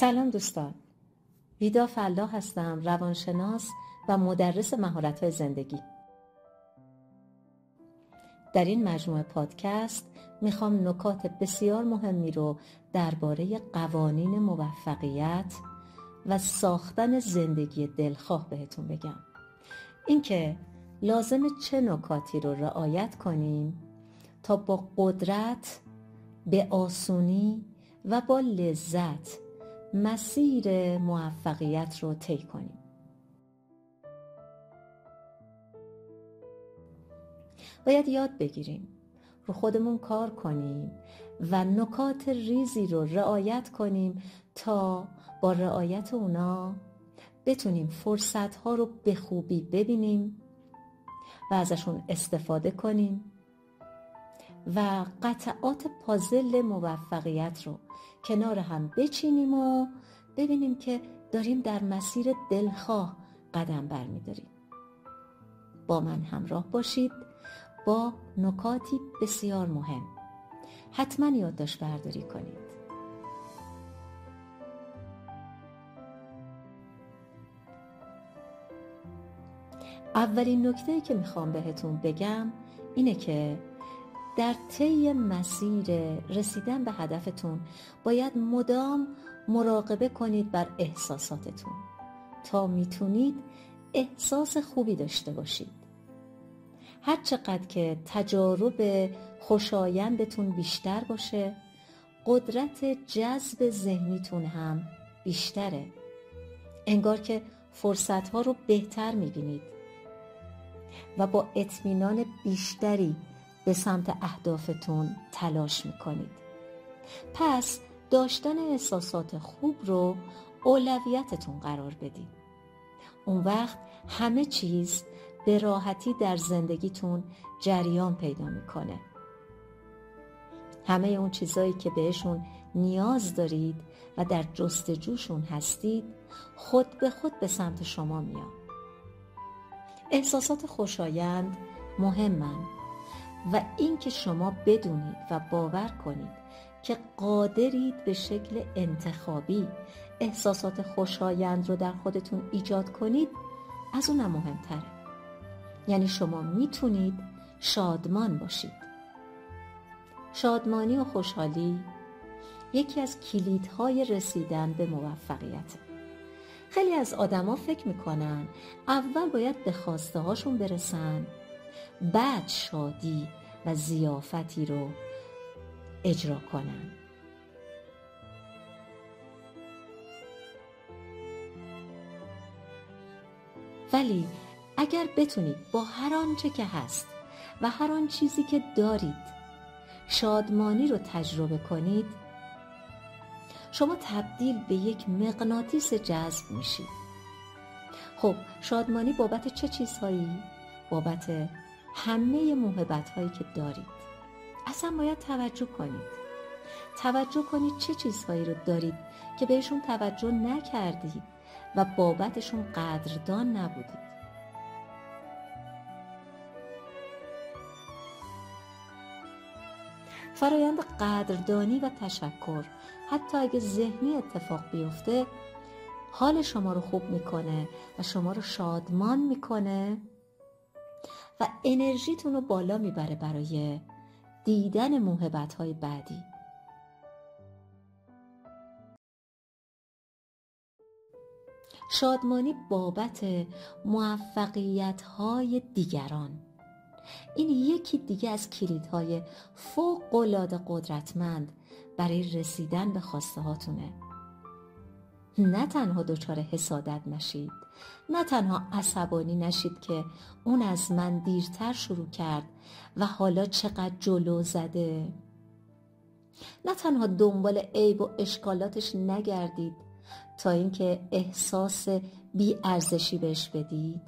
سلام دوستان. ویدا فلا هستم روانشناس و مدرس مهارت زندگی. در این مجموعه پادکست می‌خوام نکات بسیار مهمی رو درباره قوانین موفقیت و ساختن زندگی دلخواه بهتون بگم. اینکه لازم چه نکاتی رو رعایت کنیم تا با قدرت به آسونی و با لذت مسیر موفقیت رو طی کنیم. باید یاد بگیریم رو خودمون کار کنیم و نکات ریزی رو رعایت کنیم تا با رعایت اونا بتونیم فرصت ها رو به خوبی ببینیم و ازشون استفاده کنیم. و قطعات پازل موفقیت رو کنار هم بچینیم و ببینیم که داریم در مسیر دلخواه قدم برمیداریم. با من همراه باشید با نکاتی بسیار مهم. حتما یادداشت برداری کنید. اولین نکته که می‌خوام بهتون بگم اینه که در طی مسیر رسیدن به هدفتون باید مدام مراقبه کنید بر احساساتتون تا می‌تونید احساس خوبی داشته باشید. هر چقدر که تجارب خوشایندتون بیشتر باشه قدرت جذب ذهنیتون هم بیشتره. انگار که فرصتها رو بهتر می‌بینید و با اطمینان بیشتری به سمت اهدافتون تلاش می‌کنید. پس داشتن احساسات خوب رو اولویتتون قرار بدید. اون وقت همه چیز به راحتی در زندگیتون جریان پیدا می‌کنه. همه اون چیزایی که بهشون نیاز دارید و در جستجوشون هستید خود به خود به سمت شما میان. احساسات خوشایند مهمن. و اینکه شما بدونید و باور کنید که قادرید به شکل انتخابی احساسات خوشایند رو در خودتون ایجاد کنید از اونم مهمتره. یعنی شما می‌تونید شادمان باشید. شادمانی و خوشحالی یکی از کلیدهای رسیدن به موفقیت. خیلی از آدما فکر می‌کنن اول باید به خواسته هاشون برسن بعد شادی و زیافتی رو اجرا کنن ولی اگر بتونید با هر آنچه که هست و هر آن چیزی که دارید شادمانی رو تجربه کنید شما تبدیل به یک مغناطیس جذب میشید خب شادمانی بابت چه چیزهایی؟ بابت همه محبت هایی که دارید. اصلا باید توجه کنید. توجه کنید چه چیزهایی رو دارید که بهشون توجه نکردید و بابتشون قدردان نبودید. فرایند قدردانی و تشکر حتی اگه ذهنی اتفاق بیفته حال شما رو خوب می‌کنه و شما رو شادمان می‌کنه. و انرژیتون رو بالا می‌بره برای دیدن موهبت های بعدی. شادمانی بابت موفقیت های دیگران. این یکی دیگه از کلیدهای فوق قدرتمند برای رسیدن به خواسته هاتونه نه تنها دچار حسادت نشید نه تنها عصبانی نشید که اون از من دیرتر شروع کرد و حالا چقدر جلو زده. نه تنها دنبال عیب و اشکالاتش نگردید تا اینکه احساس بی ارزشی بهش بدید.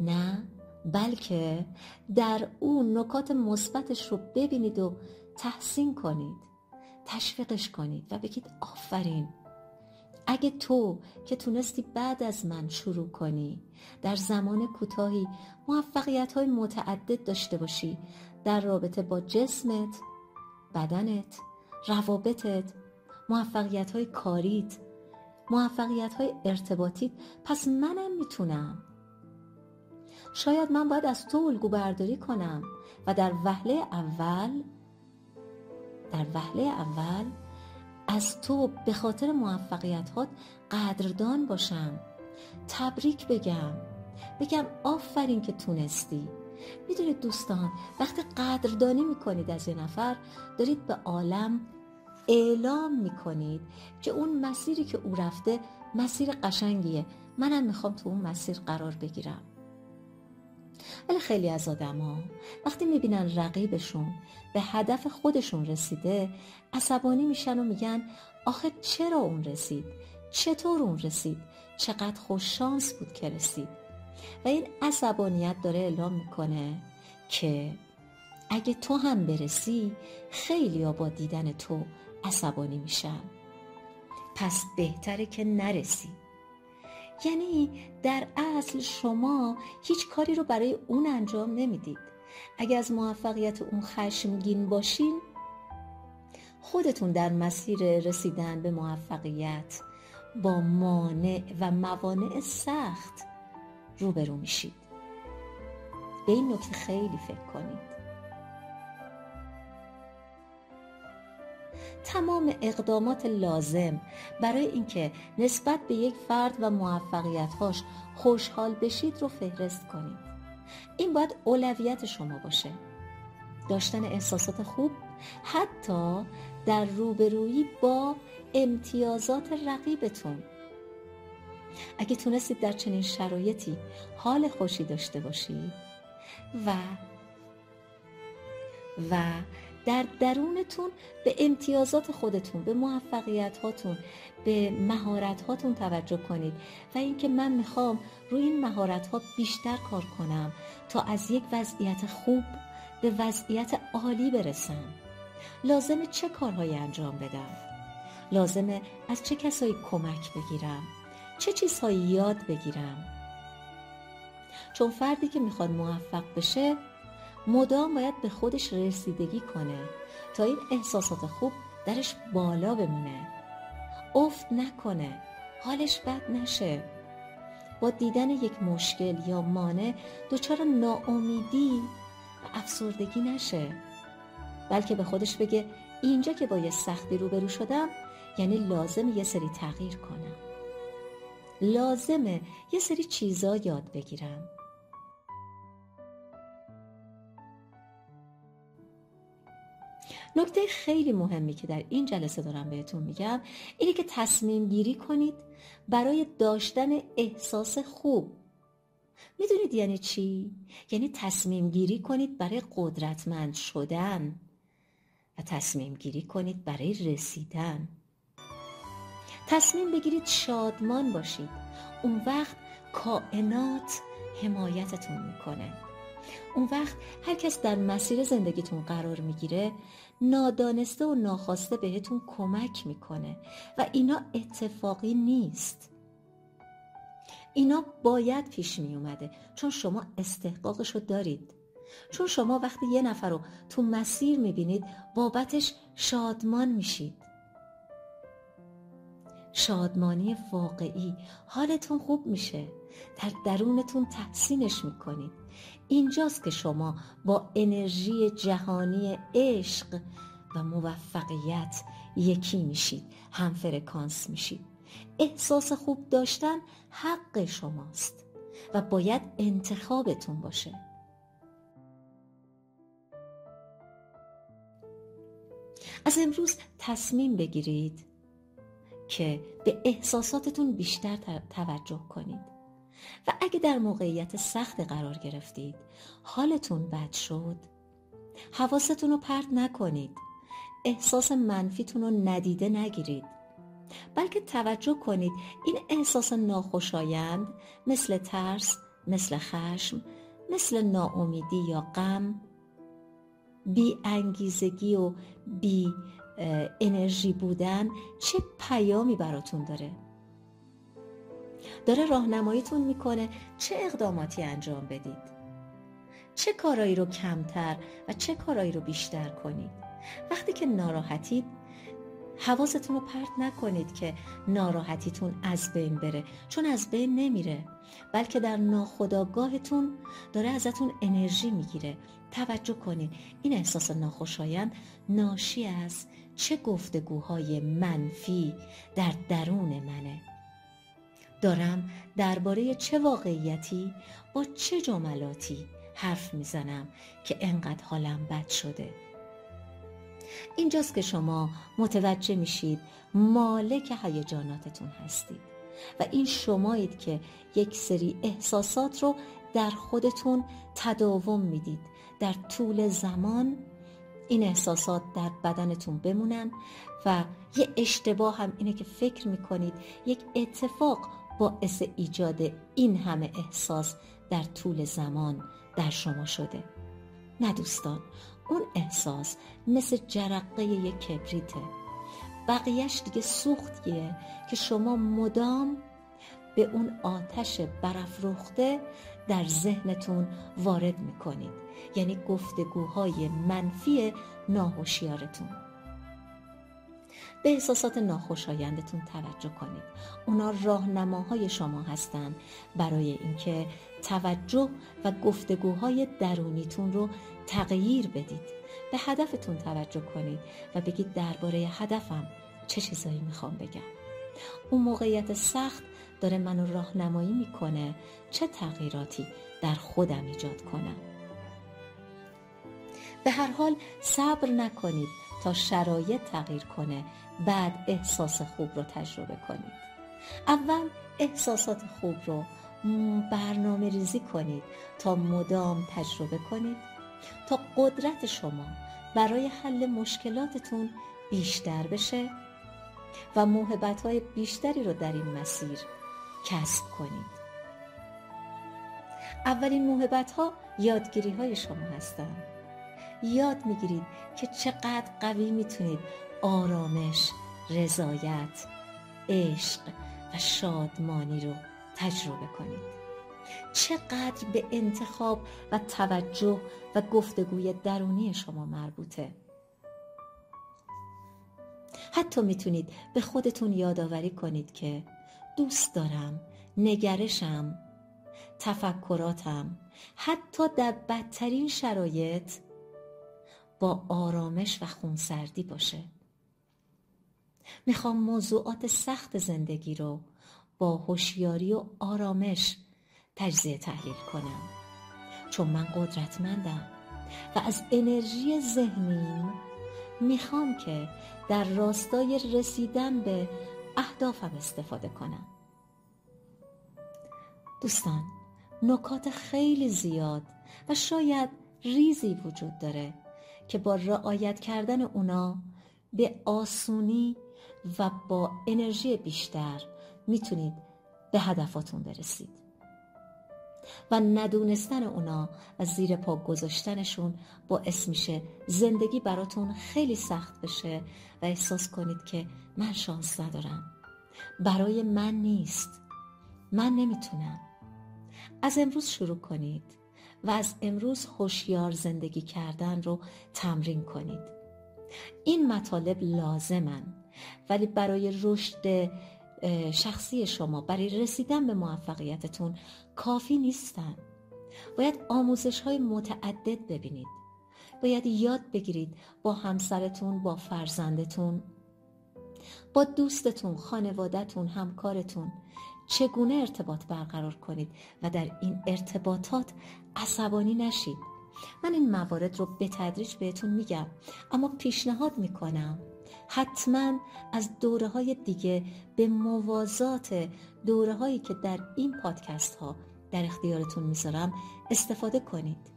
نه بلکه در او نکات مثبتش رو ببینید و تحسین کنید تشویقش کنید و بگید آفرین. اگه تو که تونستی بعد از من شروع کنی در زمان کوتاهی موفقیت های متعدد داشته باشی در رابطه با جسمت بدنت روابطت موفقیت های کاریت موفقیت های ارتباطیت پس منم می‌تونم. شاید من باید از تو الگو برداری کنم و در وهله اول در وهله اول از تو به خاطر موفقیت هات قدردان باشم. تبریک بگم. بگم آفرین که تونستی. می‌دونید دوستان وقتی قدردانی می‌کنید از یه نفر دارید به عالم اعلام می‌کنید که اون مسیری که او رفته مسیر قشنگیه. منم می‌خوام تو اون مسیر قرار بگیرم. ولی خیلی از آدما وقتی می‌بینن رقیبشون به هدف خودشون رسیده عصبانی میشن و میگن آخه چرا اون رسید؟ چطور اون رسید؟ چقدر خوش شانس بود که رسید؟ و این عصبانیت داره اعلام می‌کنه که اگه تو هم برسی خیلی با دیدن تو عصبانی میشن. پس بهتره که نرسی. یعنی در اصل شما هیچ کاری رو برای اون انجام نمی‌دید. اگر از موفقیت اون خشمگین باشین خودتون در مسیر رسیدن به موفقیت با مانع و موانع سخت روبرو میشید. به این نکته خیلی فکر کنید. تمام اقدامات لازم برای اینکه نسبت به یک فرد و موفقیتهاش خوشحال بشید رو فهرست کنید این باید اولویت شما باشه. داشتن احساسات خوب حتی در روبرویی با امتیازات رقیبتون. اگه تونستید در چنین شرایطی حال خوشی داشته باشید و و در درونتون به امتیازات خودتون به موفقیت هاتون به مهارت هاتون توجه کنید و اینکه من می‌خوام روی این مهارت ها بیشتر کار کنم تا از یک وضعیت خوب به وضعیت عالی برسم. لازمه چه کارهایی انجام بدم؟ لازمه از چه کسایی کمک بگیرم؟ چه چیزهایی یاد بگیرم؟ چون فردی که می‌خواد موفق بشه مدام باید به خودش رسیدگی کنه تا این احساسات خوب درش بالا بمونه. افت نکنه. حالش بد نشه. با دیدن یک مشکل یا مانع دچار ناامیدی و افسردگی نشه. بلکه به خودش بگه اینجا که با یه سختی روبرو شدم یعنی لازم یه سری تغییر کنم. لازمه یه سری چیزا یاد بگیرم. نکته خیلی مهمی که در این جلسه دارم بهتون میگم اینه که تصمیم گیری کنید برای داشتن احساس خوب. می‌دونید یعنی چی؟ یعنی تصمیم گیری کنید برای قدرتمند شدن و تصمیم گیری کنید برای رسیدن. تصمیم بگیرید شادمان باشید. اون وقت کائنات حمایتتون می‌کنه. اون وقت هر کس در مسیر زندگیتون قرار می‌گیره نادانسته و ناخواسته بهتون کمک می‌کنه و اینا اتفاقی نیست. اینا باید پیش می اومده چون شما استحقاقش رو دارید. چون شما وقتی یه نفر رو تو مسیر می‌بینید بابتش شادمان میشید. شادمانی واقعی. حالتون خوب میشه. در درونتون تحسینش می‌کنید. اینجاست که شما با انرژی جهانی عشق و موفقیت یکی میشید. هم فرکانس میشید. احساس خوب داشتن حق شماست و باید انتخابتون باشه. از امروز تصمیم بگیرید که به احساساتتون بیشتر توجه کنید. و اگه در موقعیت سخت قرار گرفتید حالتون بد شد حواستون رو پرت نکنید احساس منفیتون رو ندیده نگیرید. بلکه توجه کنید این احساس ناخوشایند مثل ترس مثل خشم مثل ناامیدی یا غم بی انگیزگی و بی انرژی بودن چه پیامی براتون داره؟ داره راهنماییتون می‌کنه چه اقداماتی انجام بدید؟ چه کارایی رو کمتر و چه کارایی رو بیشتر کنید؟ وقتی که ناراحتید حواستون رو پرت نکنید که ناراحتیتون از بین بره چون از بین نمیره بلکه در ناخداگاهتون داره ازتون انرژی می‌گیره. توجه کنید این احساس ناخوشایند ناشی از چه گفتگوهای منفی در درون منه. دارم درباره چه واقعیتی با چه جملاتی حرف می‌زنم که انقدر حالم بد شده؟ اینجاست که شما متوجه میشید مالک هیجاناتتون هستید و این شمایید که یک سری احساسات رو در خودتون تداوم می‌دید. در طول زمان این احساسات در بدنتون بمونن و یه اشتباه هم اینه که فکر می‌کنید یک اتفاق باعث ایجاد این همه احساس در طول زمان در شما شده. نه دوستان اون احساس مثل جرقه یک کبریته. بقیهش دیگه سوختیه که شما مدام به اون آتش برافروخته در ذهنتون وارد می‌کنید. یعنی گفتگوهای منفی ناهوشیارتون. به احساسات ناخوشایندتون توجه کنید. اونا راهنماهای شما هستند برای اینکه توجه و گفتگوهای درونیتون رو تغییر بدید. به هدفتون توجه کنید و بگید درباره هدفم چه چیزایی می‌خوام بگم. اون موقعیت سخت داره منو راهنمایی می‌کنه چه تغییراتی در خودم ایجاد کنم. به هر حال صبر نکنید تا شرایط تغییر کنه بعد احساس خوب رو تجربه کنید. اول احساسات خوب رو برنامه ریزی کنید تا مدام تجربه کنید. تا قدرت شما برای حل مشکلاتتون بیشتر بشه و موهبت های بیشتری رو در این مسیر کسب کنید. اولین موهبت ها یادگیری های شما هستند یاد می‌گیرید که چقدر قوی می‌تونید آرامش، رضایت، عشق و شادمانی رو تجربه کنید. چقدر به انتخاب و توجه و گفتگوی درونی شما مربوطه. حتی می‌تونید به خودتون یادآوری کنید که دوست دارم نگرشم تفکراتم حتی در بدترین شرایط با آرامش و خونسردی باشه. می‌خوام موضوعات سخت زندگی رو با هوشیاری و آرامش تجزیه تحلیل کنم. چون من قدرتمندم و از انرژی ذهنیم می‌خوام که در راستای رسیدن به اهدافم استفاده کنم. دوستان نکات خیلی زیاد و شاید ریزی وجود داره که با رعایت کردن اونا به آسونی و با انرژی بیشتر می‌تونید به هدفاتون برسید. و ندونستن اونا و زیر پا گذاشتنشون باعث میشه زندگی براتون خیلی سخت بشه و احساس کنید که من شانس ندارم. برای من نیست. من نمی‌تونم. از امروز شروع کنید و از امروز هوشیار زندگی کردن رو تمرین کنید. این مطالب لازمن ولی برای رشد شخصی شما برای رسیدن به موفقیتتون کافی نیستن. باید آموزش های متعدد ببینید. باید یاد بگیرید با همسرتون با فرزندتون با دوستتون خانوادتون همکارتون چگونه ارتباط برقرار کنید و در این ارتباطات عصبانی نشید. من این موارد رو به تدریج بهتون میگم اما پیشنهاد می‌کنم حتما از دوره های دیگه به موازات دوره هایی که در این پادکست ها در اختیارتون می‌ذارم استفاده کنید.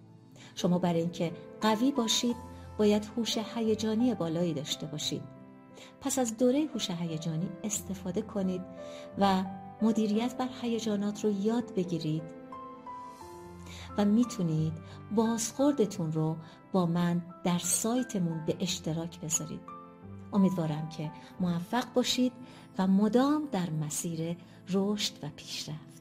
شما برای اینکه قوی باشید باید هوش هیجانی بالایی داشته باشید. پس از دوره هوش هیجانی استفاده کنید و مدیریت بر هیجانات رو یاد بگیرید و می‌تونید بازخوردتون رو با من در سایتمون به اشتراک بذارید. امیدوارم که موفق باشید و مدام در مسیر رشد و پیشرفت.